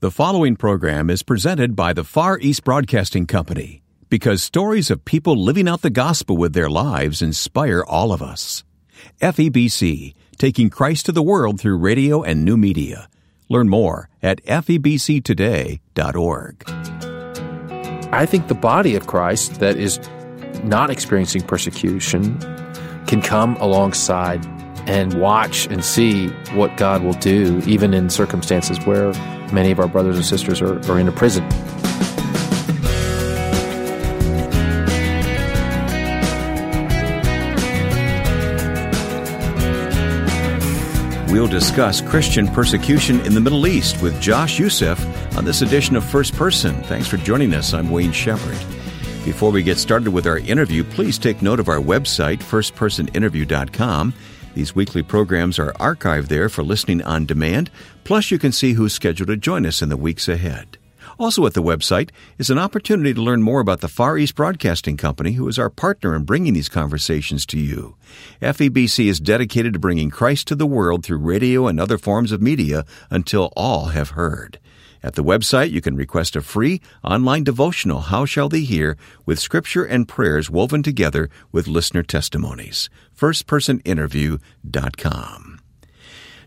The following program is presented by the Far East Broadcasting Company because stories of people living out the gospel with their lives inspire all of us. FEBC, taking Christ to the world through radio and new media. Learn more at febctoday.org. I think the body of Christ that is not experiencing persecution can come alongside and watch and see what God will do, even in circumstances where many of our brothers and sisters are, are in a prison. We'll discuss Christian persecution in the Middle East with Josh Youssef on this edition of First Person. Thanks for joining us. I'm Wayne Shepherd. Before we get started with our interview, please take note of our website, firstpersoninterview.com. These weekly programs are archived there for listening on demand, plus, you can see who's scheduled to join us in the weeks ahead. Also at the website is an opportunity to learn more about the Far East Broadcasting Company, who is our partner in bringing these conversations to you. FEBC is dedicated to bringing Christ to the world through radio and other forms of media until all have heard. At the website, you can request a free online devotional, How Shall They Hear, with scripture and prayers woven together with listener testimonies. FirstPersonInterview.com.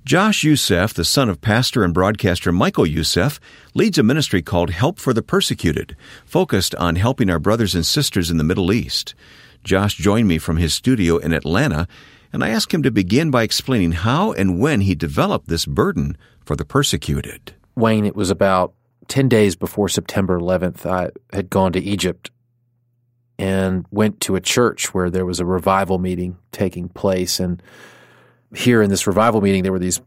Josh Youssef, the son of pastor and broadcaster Michael Youssef, leads a ministry called Help for the Persecuted, focused on helping our brothers and sisters in the Middle East. Josh joined me from his studio in Atlanta, and I asked him to begin by explaining how and when he developed this burden for the persecuted. Wayne, it was about 10 days before September 11th. I had gone to Egypt and went to a church where there was a revival meeting taking place. And here in this revival meeting, there were these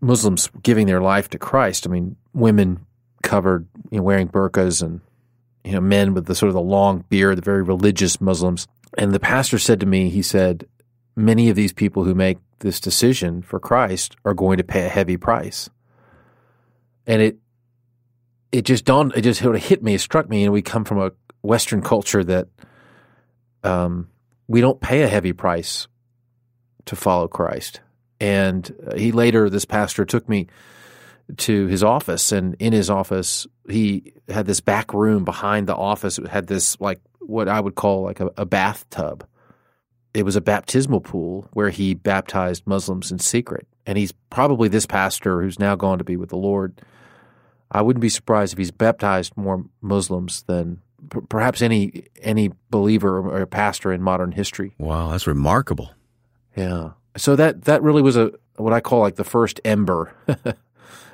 Muslims giving their life to Christ. I mean, women covered, you know, wearing burqas and, you know, men with the sort of the long beard, the very religious Muslims. And the pastor said to me, he said, many of these people who make this decision for Christ are going to pay a heavy price and it it just dawned it just sort of hit me it struck me and we come from a western culture that um, we don't pay a heavy price to follow christ. And he later this pastor took me to his office and in his office he had this back room behind the office it had this like what i would call like a, a bathtub. It was a baptismal pool where he baptized muslims in secret and he's probably this pastor who's now gone to be with the lord I wouldn't be surprised if he's baptized more Muslims than p- perhaps any any believer or pastor in modern history. Wow, that's remarkable. Yeah. So that that really was a what I call like the first ember. it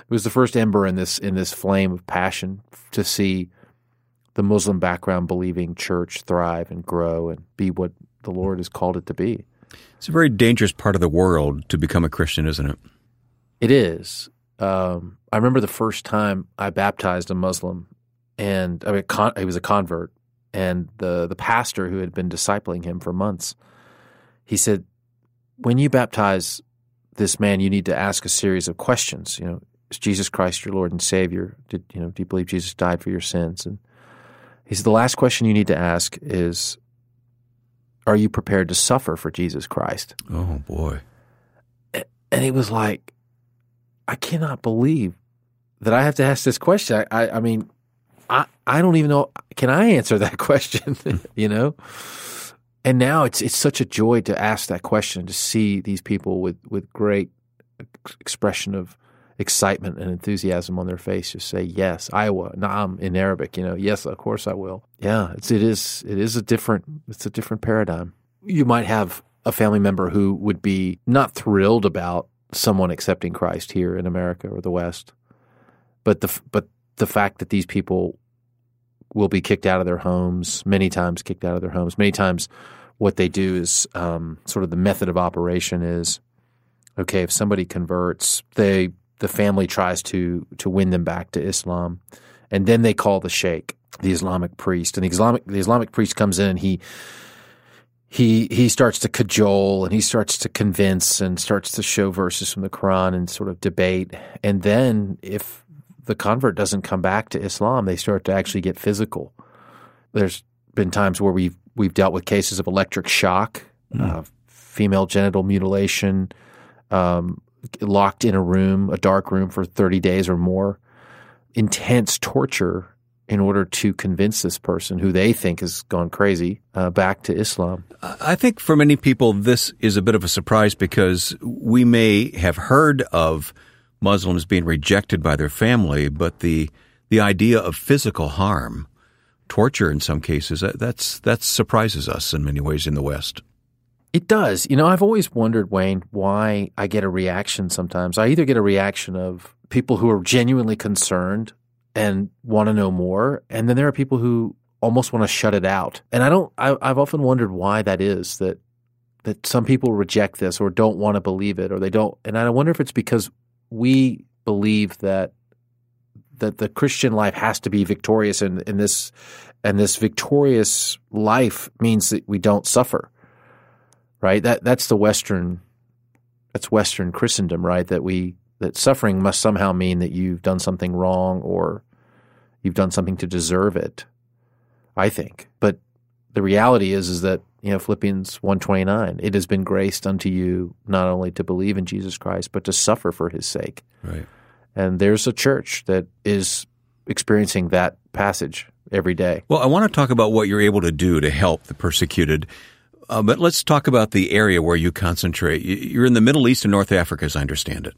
was the first ember in this in this flame of passion to see the Muslim background believing church thrive and grow and be what the Lord has called it to be. It's a very dangerous part of the world to become a Christian, isn't it? It is um, I remember the first time I baptized a Muslim, and I mean, con- he was a convert, and the the pastor who had been discipling him for months, he said, "When you baptize this man, you need to ask a series of questions. You know, is Jesus Christ your Lord and Savior? Did you know? Do you believe Jesus died for your sins?" And he said, "The last question you need to ask is." Are you prepared to suffer for Jesus Christ? Oh boy! And he was like, I cannot believe that I have to ask this question. I, I, I mean, I, I don't even know. Can I answer that question? you know, and now it's it's such a joy to ask that question to see these people with with great expression of excitement and enthusiasm on their face just say yes I will naam in Arabic you know yes of course I will yeah it's it is it is a different it's a different paradigm you might have a family member who would be not thrilled about someone accepting Christ here in America or the West. But the but the fact that these people will be kicked out of their homes many times, kicked out of their homes many times. What they do is um, sort of the method of operation is okay. If somebody converts, they the family tries to to win them back to Islam, and then they call the sheikh, the Islamic priest, and the Islamic the Islamic priest comes in and he he he starts to cajole and he starts to convince and starts to show verses from the Quran and sort of debate. And then if the convert doesn't come back to Islam, they start to actually get physical. There's been times where we've we've dealt with cases of electric shock, mm. uh, female genital mutilation, um, locked in a room, a dark room for 30 days or more. intense torture in order to convince this person who they think has gone crazy uh, back to Islam. I think for many people, this is a bit of a surprise because we may have heard of Muslims being rejected by their family, but the the idea of physical harm, torture in some cases, that's that surprises us in many ways in the West. It does. You know, I've always wondered, Wayne, why I get a reaction sometimes. I either get a reaction of people who are genuinely concerned and want to know more. And then there are people who almost want to shut it out. And I don't, I, I've often wondered why that is that, that some people reject this or don't want to believe it or they don't. And I wonder if it's because we believe that that the Christian life has to be victorious and, and this and this victorious life means that we don't suffer. Right? That that's the Western that's Western Christendom, right? That we that suffering must somehow mean that you've done something wrong or you've done something to deserve it. I think. But the reality is is that, you know, Philippians 129, it has been graced unto you not only to believe in Jesus Christ, but to suffer for his sake. Right. And there's a church that is experiencing that passage every day. Well, I want to talk about what you're able to do to help the persecuted. Uh, but let's talk about the area where you concentrate. You're in the Middle East and North Africa, as I understand it.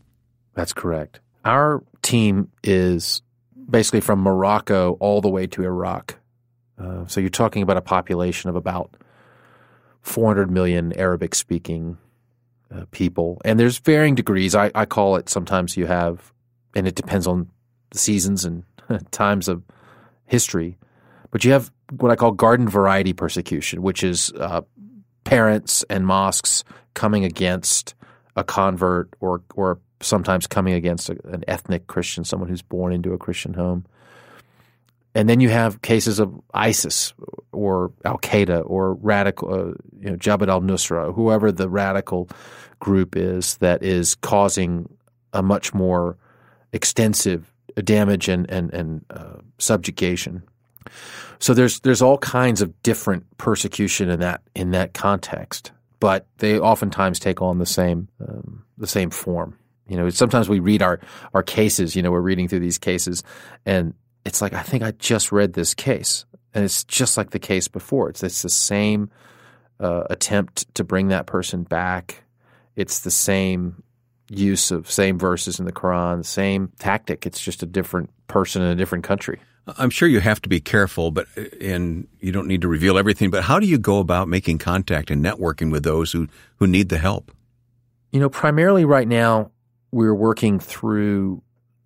That's correct. Our team is basically from Morocco all the way to Iraq. Uh, so you're talking about a population of about 400 million Arabic speaking uh, people. And there's varying degrees. I, I call it sometimes you have, and it depends on the seasons and times of history, but you have what I call garden variety persecution, which is uh, parents and mosques coming against a convert or or sometimes coming against an ethnic Christian, someone who's born into a Christian home. And then you have cases of ISIS or Al Qaeda or radical, uh, you know, Jabhat al Nusra, whoever the radical group is that is causing a much more extensive damage and and, and uh, subjugation. So there's there's all kinds of different persecution in that in that context, but they oftentimes take on the same um, the same form. You know, sometimes we read our our cases. You know, we're reading through these cases, and it's like I think I just read this case, and it's just like the case before. It's it's the same uh, attempt to bring that person back. It's the same use of same verses in the Quran, same tactic. It's just a different person in a different country. I'm sure you have to be careful, but and you don't need to reveal everything. But how do you go about making contact and networking with those who who need the help? You know, primarily right now, we're working through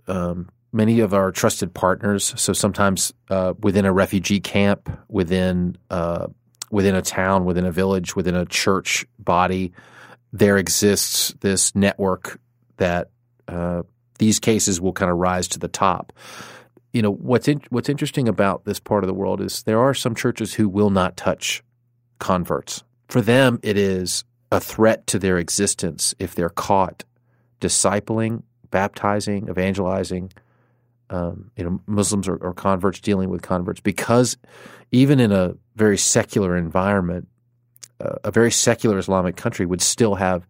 um, many of our trusted partners. So sometimes uh, within a refugee camp, within uh, within a town, within a village, within a church body, there exists this network that uh, these cases will kind of rise to the top. You know what's in, what's interesting about this part of the world is there are some churches who will not touch converts. For them, it is a threat to their existence if they're caught discipling, baptizing, evangelizing, um, you know, Muslims or, or, converts dealing with converts, because even in a very secular environment, uh, a very secular Islamic country would still have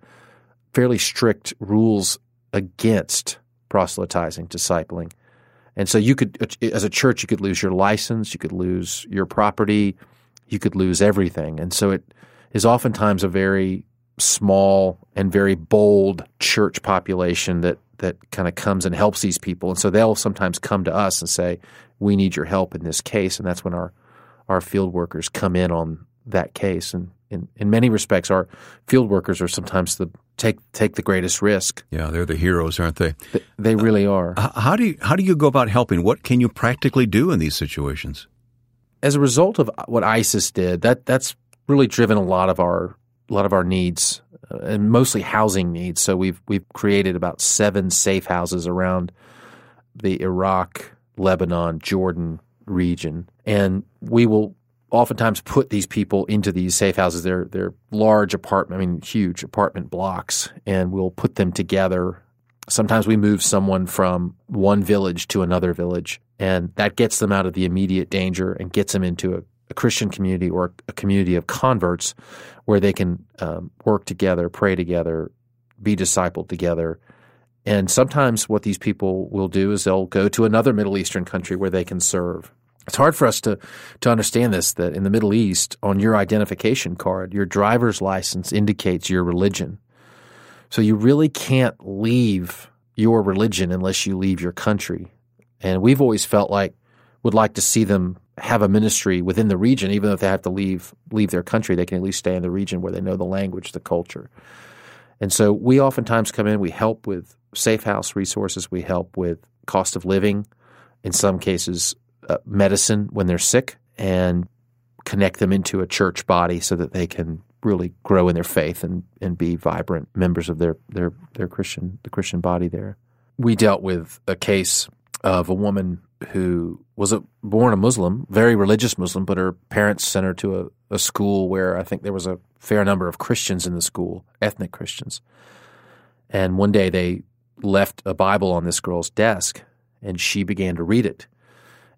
fairly strict rules against proselytizing, discipling. And so you could, uh, as a church, you could lose your license, you could lose your property, you could lose everything. And so it is oftentimes a very small and very bold church population that that kind of comes and helps these people. And so they'll sometimes come to us and say, "We need your help in this case." And that's when our our field workers come in on that case. And in, in many respects, our field workers are sometimes the take take the greatest risk. Yeah, they're the heroes, aren't they? They, they really are. Uh, how do you how do you go about helping? What can you practically do in these situations? As a result of what ISIS did, that that's really driven a lot of our a lot of our needs uh, and mostly housing needs. So we've we've created about seven safe houses around the Iraq, Lebanon, Jordan region, and we will oftentimes put these people into these safe houses. They're they're large apartment, I mean huge apartment blocks, and we'll put them together. Sometimes we move someone from one village to another village, and that gets them out of the immediate danger and gets them into a a Christian community or a community of converts where they can um, work together, pray together, be discipled together, And sometimes what these people will do is they'll go to another Middle Eastern country where they can serve. It's hard for us to, to understand this that in the Middle East, on your identification card, your driver's license indicates your religion. So you really can't leave your religion unless you leave your country. And we've always felt like would like to see them have a ministry within the region, even if they have to leave leave their country, they can at least stay in the region where they know the language, the culture. And so we oftentimes come in, we help with safe house resources, we help with cost of living, in some cases, Uh, medicine when they're sick, and connect them into a church body so that they can really grow in their faith and, and be vibrant members of their, their, their Christian the Christian body there. We dealt with a case of a woman who was a, born a Muslim, very religious Muslim, but her parents sent her to a, a school where I think there was a fair number of Christians in the school, ethnic Christians. And one day they left a Bible on this girl's desk and she began to read it.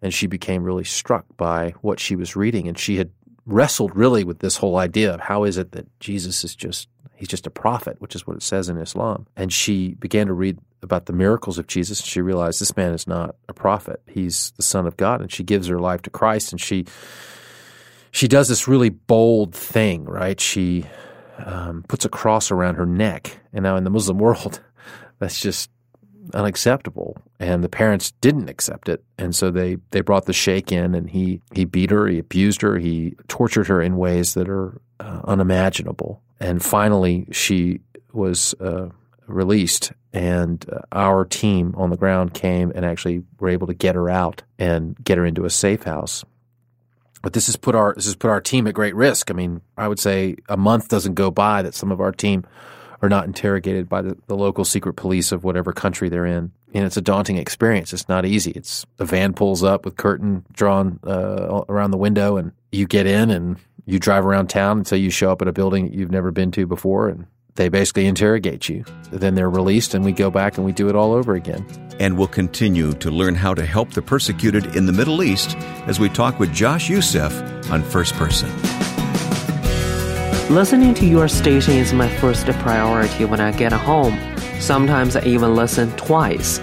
And she became really struck by what she was reading. And she had wrestled really with this whole idea of how is it that Jesus is just he's just a prophet, which is what it says in Islam. And she began to read about the miracles of Jesus and she realized this man is not a prophet. He's the son of God and she gives her life to Christ and she she does this really bold thing, right? She um, puts a cross around her neck. And now in the Muslim world, that's just unacceptable. And the parents didn't accept it. And so they, they brought the sheikh in and he, he beat her, he abused her, he tortured her in ways that are uh, unimaginable. And finally, she was uh, released. And uh, our team on the ground came and actually were able to get her out and get her into a safe house. But this has put our this has put our team at great risk. I mean, I would say a month doesn't go by that some of our team are not interrogated by the, the local secret police of whatever country they're in. And it's a daunting experience. It's not easy. It's a van pulls up with curtain drawn uh, around the window, and you get in and you drive around town until you show up at a building you've never been to before, and they basically interrogate you. Then they're released, and we go back and we do it all over again. And we'll continue to learn how to help the persecuted in the Middle East as we talk with Josh Youssef on First Person. Listening to your station is my first priority when I get home. Sometimes I even listen twice.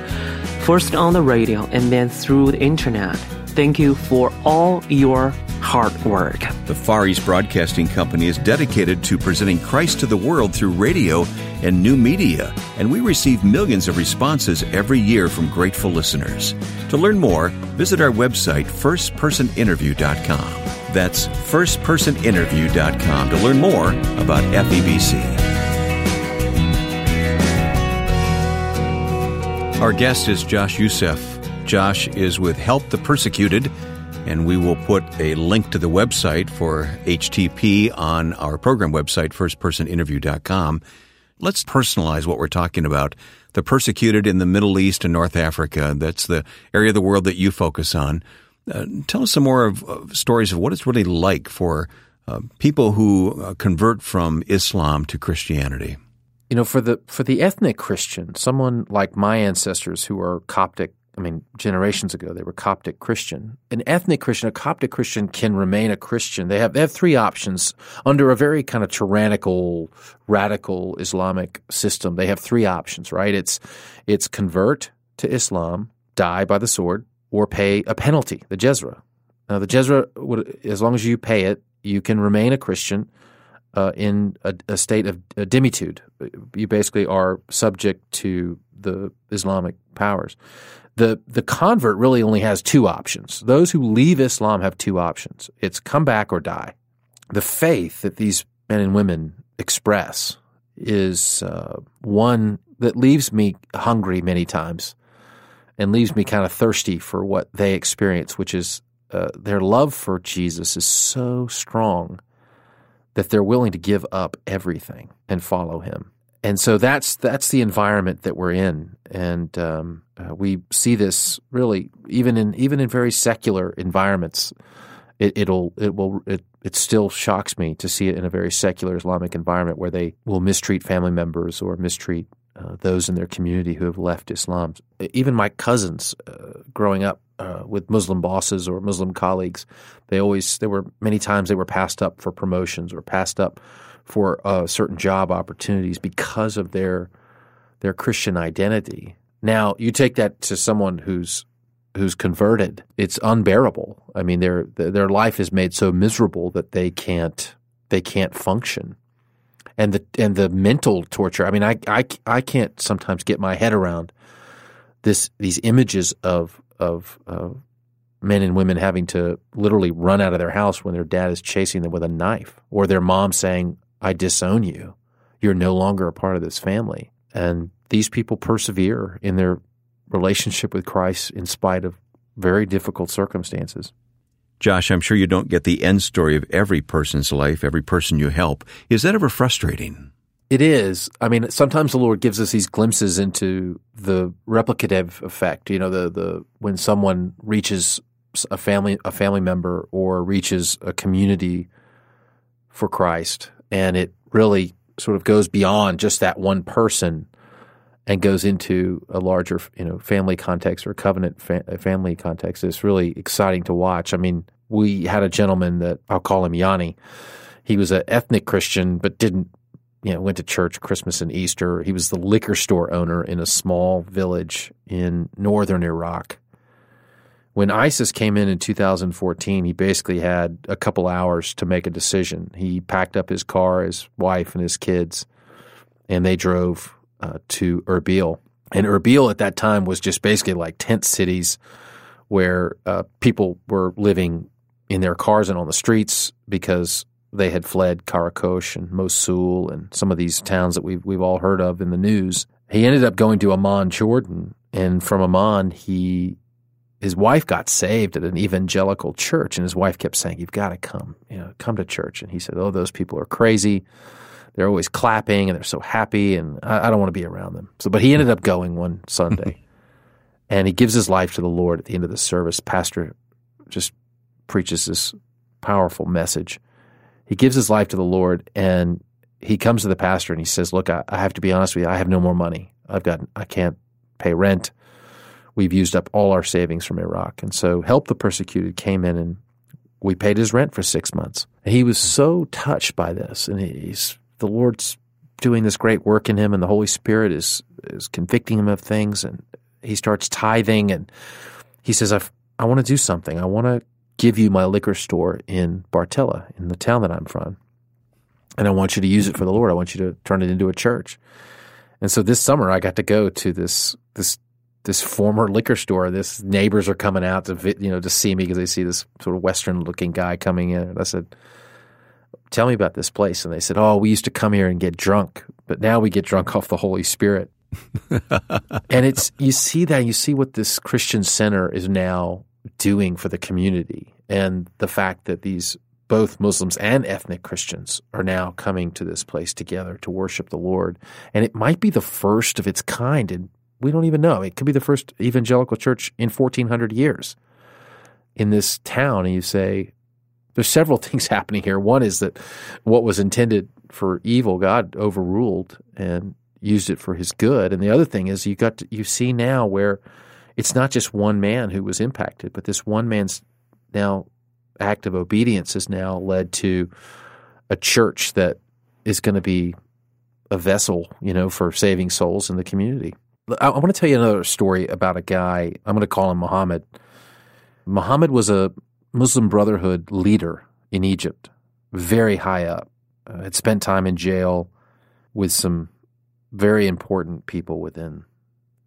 First on the radio and then through the internet. Thank you for all your hard work. The Far East Broadcasting Company is dedicated to presenting Christ to the world through radio and new media, and we receive millions of responses every year from grateful listeners. To learn more, visit our website, firstpersoninterview.com. That's firstpersoninterview.com to learn more about FEBC. Our guest is Josh Youssef. Josh is with Help the Persecuted, and we will put a link to the website for HTP on our program website, firstpersoninterview.com. Let's personalize what we're talking about. The persecuted in the Middle East and North Africa, that's the area of the world that you focus on. Uh, tell us some more of, of, stories of what it's really like for uh, people who uh, convert from Islam to Christianity. You know, for the for the ethnic Christian, someone like my ancestors who are Coptic, I mean, generations ago they were Coptic Christian. An ethnic Christian, a Coptic Christian, can remain a Christian. They have they have three options under a very kind of tyrannical, radical Islamic system. They have three options, right? It's it's convert to Islam, die by the sword, or pay a penalty, the jizya. Now, the jizya, would, as long as you pay it, you can remain a Christian uh, in a, a, state of a dhimmitude. You basically are subject to the Islamic powers. The the convert really only has two options. Those who leave Islam have two options. It's come back or die. The faith that these men and women express is uh, one that leaves me hungry many times and leaves me kind of thirsty for what they experience, which is uh, their love for Jesus is so strong that they're willing to give up everything and follow him. And so that's that's the environment that we're in, and um, uh, we see this really even in even in very secular environments. It, will it will it it still shocks me to see it in a very secular Islamic environment where they will mistreat family members or mistreat uh, those in their community who have left Islam. Even my cousins, uh, growing up uh, with Muslim bosses or Muslim colleagues, they always there were many times they were passed up for promotions or passed up for uh, certain job opportunities because of their their Christian identity. Now, you take that to someone who's who's converted, it's unbearable. I mean, their their life is made so miserable that they can't they can't function. And the and the mental torture. I mean, I I, I can't sometimes get my head around this these images of of uh, men and women having to literally run out of their house when their dad is chasing them with a knife, or their mom saying, "I disown you. You're no longer a part of this family." And these people persevere in their relationship with Christ in spite of very difficult circumstances. Josh, I'm sure you don't get the end story of every person's life, every person you help. Is that ever frustrating? It is. I mean, sometimes the Lord gives us these glimpses into the replicative effect. You know, the the when someone reaches a family a family member or reaches a community for Christ, and it really sort of goes beyond just that one person and goes into a larger, you know, family context or covenant fa- uh, family context. It's really exciting to watch. I mean, we had a gentleman that I'll call him Yanni. He was an ethnic Christian, but didn't, you know, went to church Christmas and Easter. He was the liquor store owner in a small village in northern Iraq. When ISIS came in in 2014, he basically had a couple hours to make a decision. He packed up his car, his wife, and his kids, and they drove uh, to Erbil. And Erbil at that time was just basically like tent cities where uh, people were living in their cars and on the streets because they had fled Karakosh and Mosul and some of these towns that we've, we've all heard of in the news. He ended up going to Amman, Jordan. And from Amman, he his wife got saved at an evangelical church, and his wife kept saying, "You've got to come, you know, come to church." And he said, "Oh, those people are crazy they're always clapping and they're so happy, and I, I don't want to be around them. So, but he ended up going one Sunday, and he gives his life to the Lord at the end of the service. Pastor just preaches this powerful message. He gives his life to the Lord, and he comes to the pastor and he says, "Look, I, I have to be honest with you. I have no more money. I've got, I can't pay rent." We've used up all our savings from Iraq. And so Help the Persecuted came in and we paid his rent for six months. And he was so touched by this. And he's the Lord's doing this great work in him, and the Holy Spirit is is convicting him of things, and he starts tithing, and he says, "I I want to do something. I want to give you my liquor store in Bartella, in the town that I'm from, and I want you to use it for the Lord. I want you to turn it into a church." And so this summer, I got to go to this this this former liquor store. This neighbors are coming out to you know to see me because they see this sort of Western looking guy coming in. And I said, tell me about this place. And they said, oh, we used to come here and get drunk, but now we get drunk off the Holy Spirit. and it's, you see that, you see what this Christian center is now doing for the community and the fact that these both Muslims and ethnic Christians are now coming to this place together to worship the Lord. And it might be the first of its kind. And we don't even know. It could be the first evangelical church in 1400 years in this town. And you say, there's several things happening here. One is that what was intended for evil, God overruled and used it for His good. And the other thing is you got to, you see now where it's not just one man who was impacted, but this one man's now act of obedience has now led to a church that is going to be a vessel, you know, for saving souls in the community. I, I want to tell you another story about a guy. I'm going to call him Muhammad. Muhammad was a Muslim Brotherhood leader in Egypt, very high up. Uh, had spent time in jail with some very important people within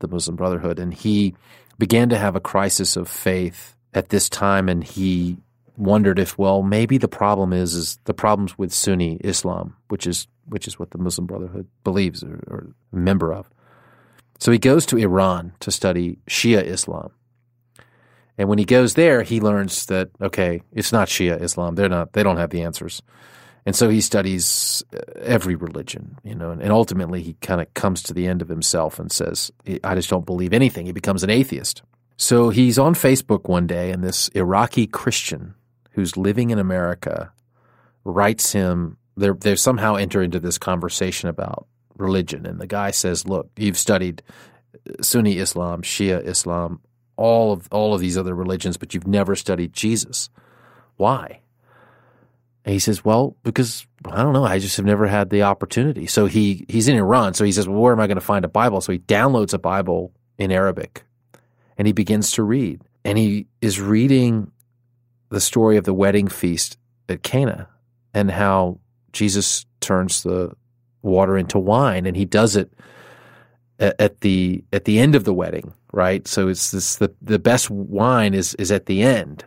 the Muslim Brotherhood, and he began to have a crisis of faith at this time, and he wondered if, well, maybe the problem is is the problems with Sunni Islam, which is which is what the Muslim Brotherhood believes or, or member of. So he goes to Iran to study Shia Islam. And when he goes there, he learns that okay, it's not Shia Islam. They're not. They don't have the answers. And so he studies uh, every religion, you know, and, and ultimately he kind of comes to the end of himself and says, "I just don't believe anything." He becomes an atheist. So he's on Facebook one day, and this Iraqi Christian who's living in America writes him. They're they somehow enter into this conversation about religion, and the guy says, "Look, you've studied Sunni Islam, Shia Islam, all of all of these other religions, but you've never studied Jesus. Why? And he says, well, because I don't know, I just have never had the opportunity. So he he's in Iran, so he says, well, where am I going to find a Bible? So he downloads a Bible in Arabic, and he begins to read, and he is reading the story of the wedding feast at Cana, and how Jesus turns the water into wine, and he does it at, the at the end of the wedding, right? So it's this the the best wine is is at the end,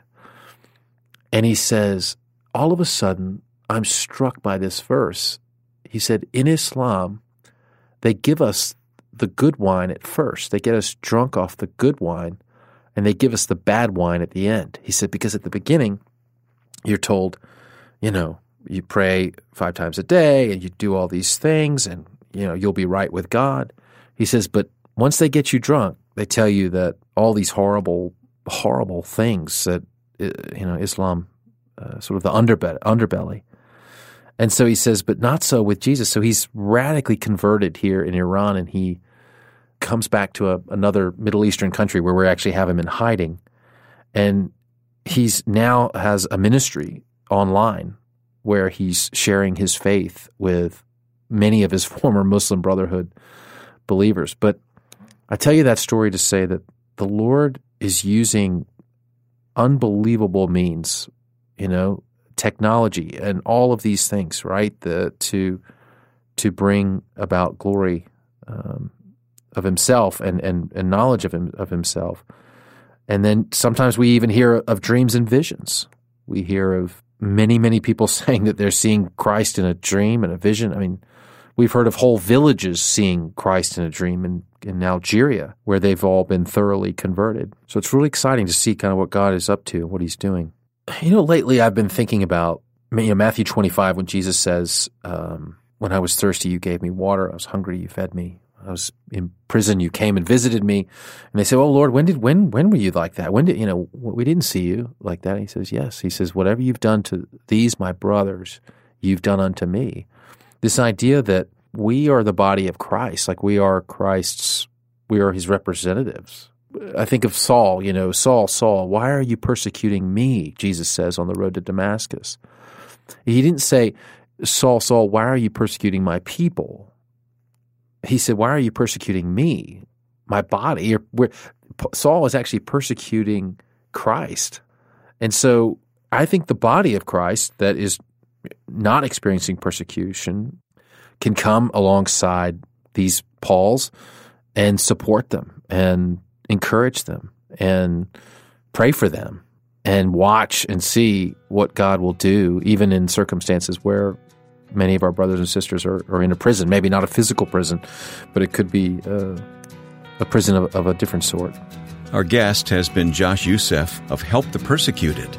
and he says all of a sudden, I'm struck by this verse. He said, In Islam, they give us the good wine at first. They get us drunk off the good wine, and they give us the bad wine at the end. He said, Because at the beginning, you're told, you know, you pray five times a day and you do all these things, and, you know, you'll be right with God. He says, But once they get you drunk, they tell you that all these horrible, horrible things that, you know, Islam uh, sort of the underbelly, underbelly. And so he says, but not so with Jesus. So he's radically converted here in Iran, and he comes back to a, another Middle Eastern country where we actually have him in hiding, and he's now has a ministry online where he's sharing his faith with many of his former Muslim Brotherhood believers. But I tell you that story to say that the Lord is using unbelievable means you know, technology and all of these things, right? The to to bring about glory um, of himself and, and, and knowledge of him of himself. And then sometimes we even hear of dreams and visions. We hear of many, many people saying that they're seeing Christ in a dream and a vision. I mean, we've heard of whole villages seeing Christ in a dream in, in Algeria, where they've all been thoroughly converted. So it's really exciting to see kind of what God is up to, what he's doing. You know, lately I've been thinking about you know, Matthew 25 when Jesus says, um, When I was thirsty, you gave me water. I was hungry, you fed me. I was in prison, you came and visited me. And they say, Oh Lord, when did when when were you like that? When did you know we didn't see you like that? And he says, Yes. He says, Whatever you've done to these my brothers, you've done unto me. This idea that we are the body of Christ, like we are Christ's we are his representatives. I think of Saul, you know, Saul, Saul, why are you persecuting me? Jesus says on the road to Damascus. He didn't say, Saul, Saul, why are you persecuting my people? He said, why are you persecuting me, my body? Saul is actually persecuting Christ. And so I think the body of Christ that is not experiencing persecution can come alongside these Pauls and support them and encourage them and pray for them and watch and see what God will do, even in circumstances where many of our brothers and sisters are, are in a prison. Maybe not a physical prison, but it could be uh, a prison of, of a different sort. Our guest has been Josh Youssef of Help the Persecuted.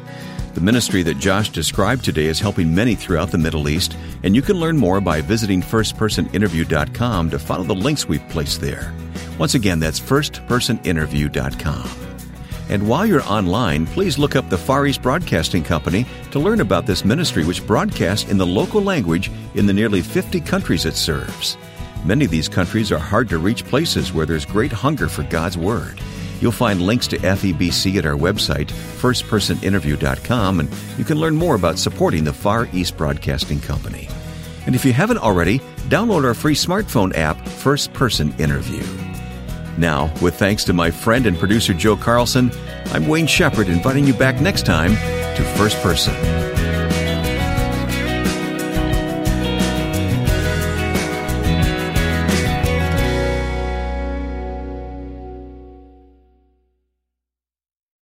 The ministry that Josh described today is helping many throughout the Middle East, and you can learn more by visiting firstpersoninterview.com to follow the links we've placed there. Once again, that's firstpersoninterview.com. And while you're online, please look up the Far East Broadcasting Company to learn about this ministry, which broadcasts in the local language in the nearly 50 countries it serves. Many of these countries are hard to reach places where there's great hunger for God's Word. You'll find links to FEBC at our website, firstpersoninterview.com, and you can learn more about supporting the Far East Broadcasting Company. And if you haven't already, download our free smartphone app, First Person Interview. Now, with thanks to my friend and producer Joe Carlson, I'm Wayne Shepherd inviting you back next time to First Person.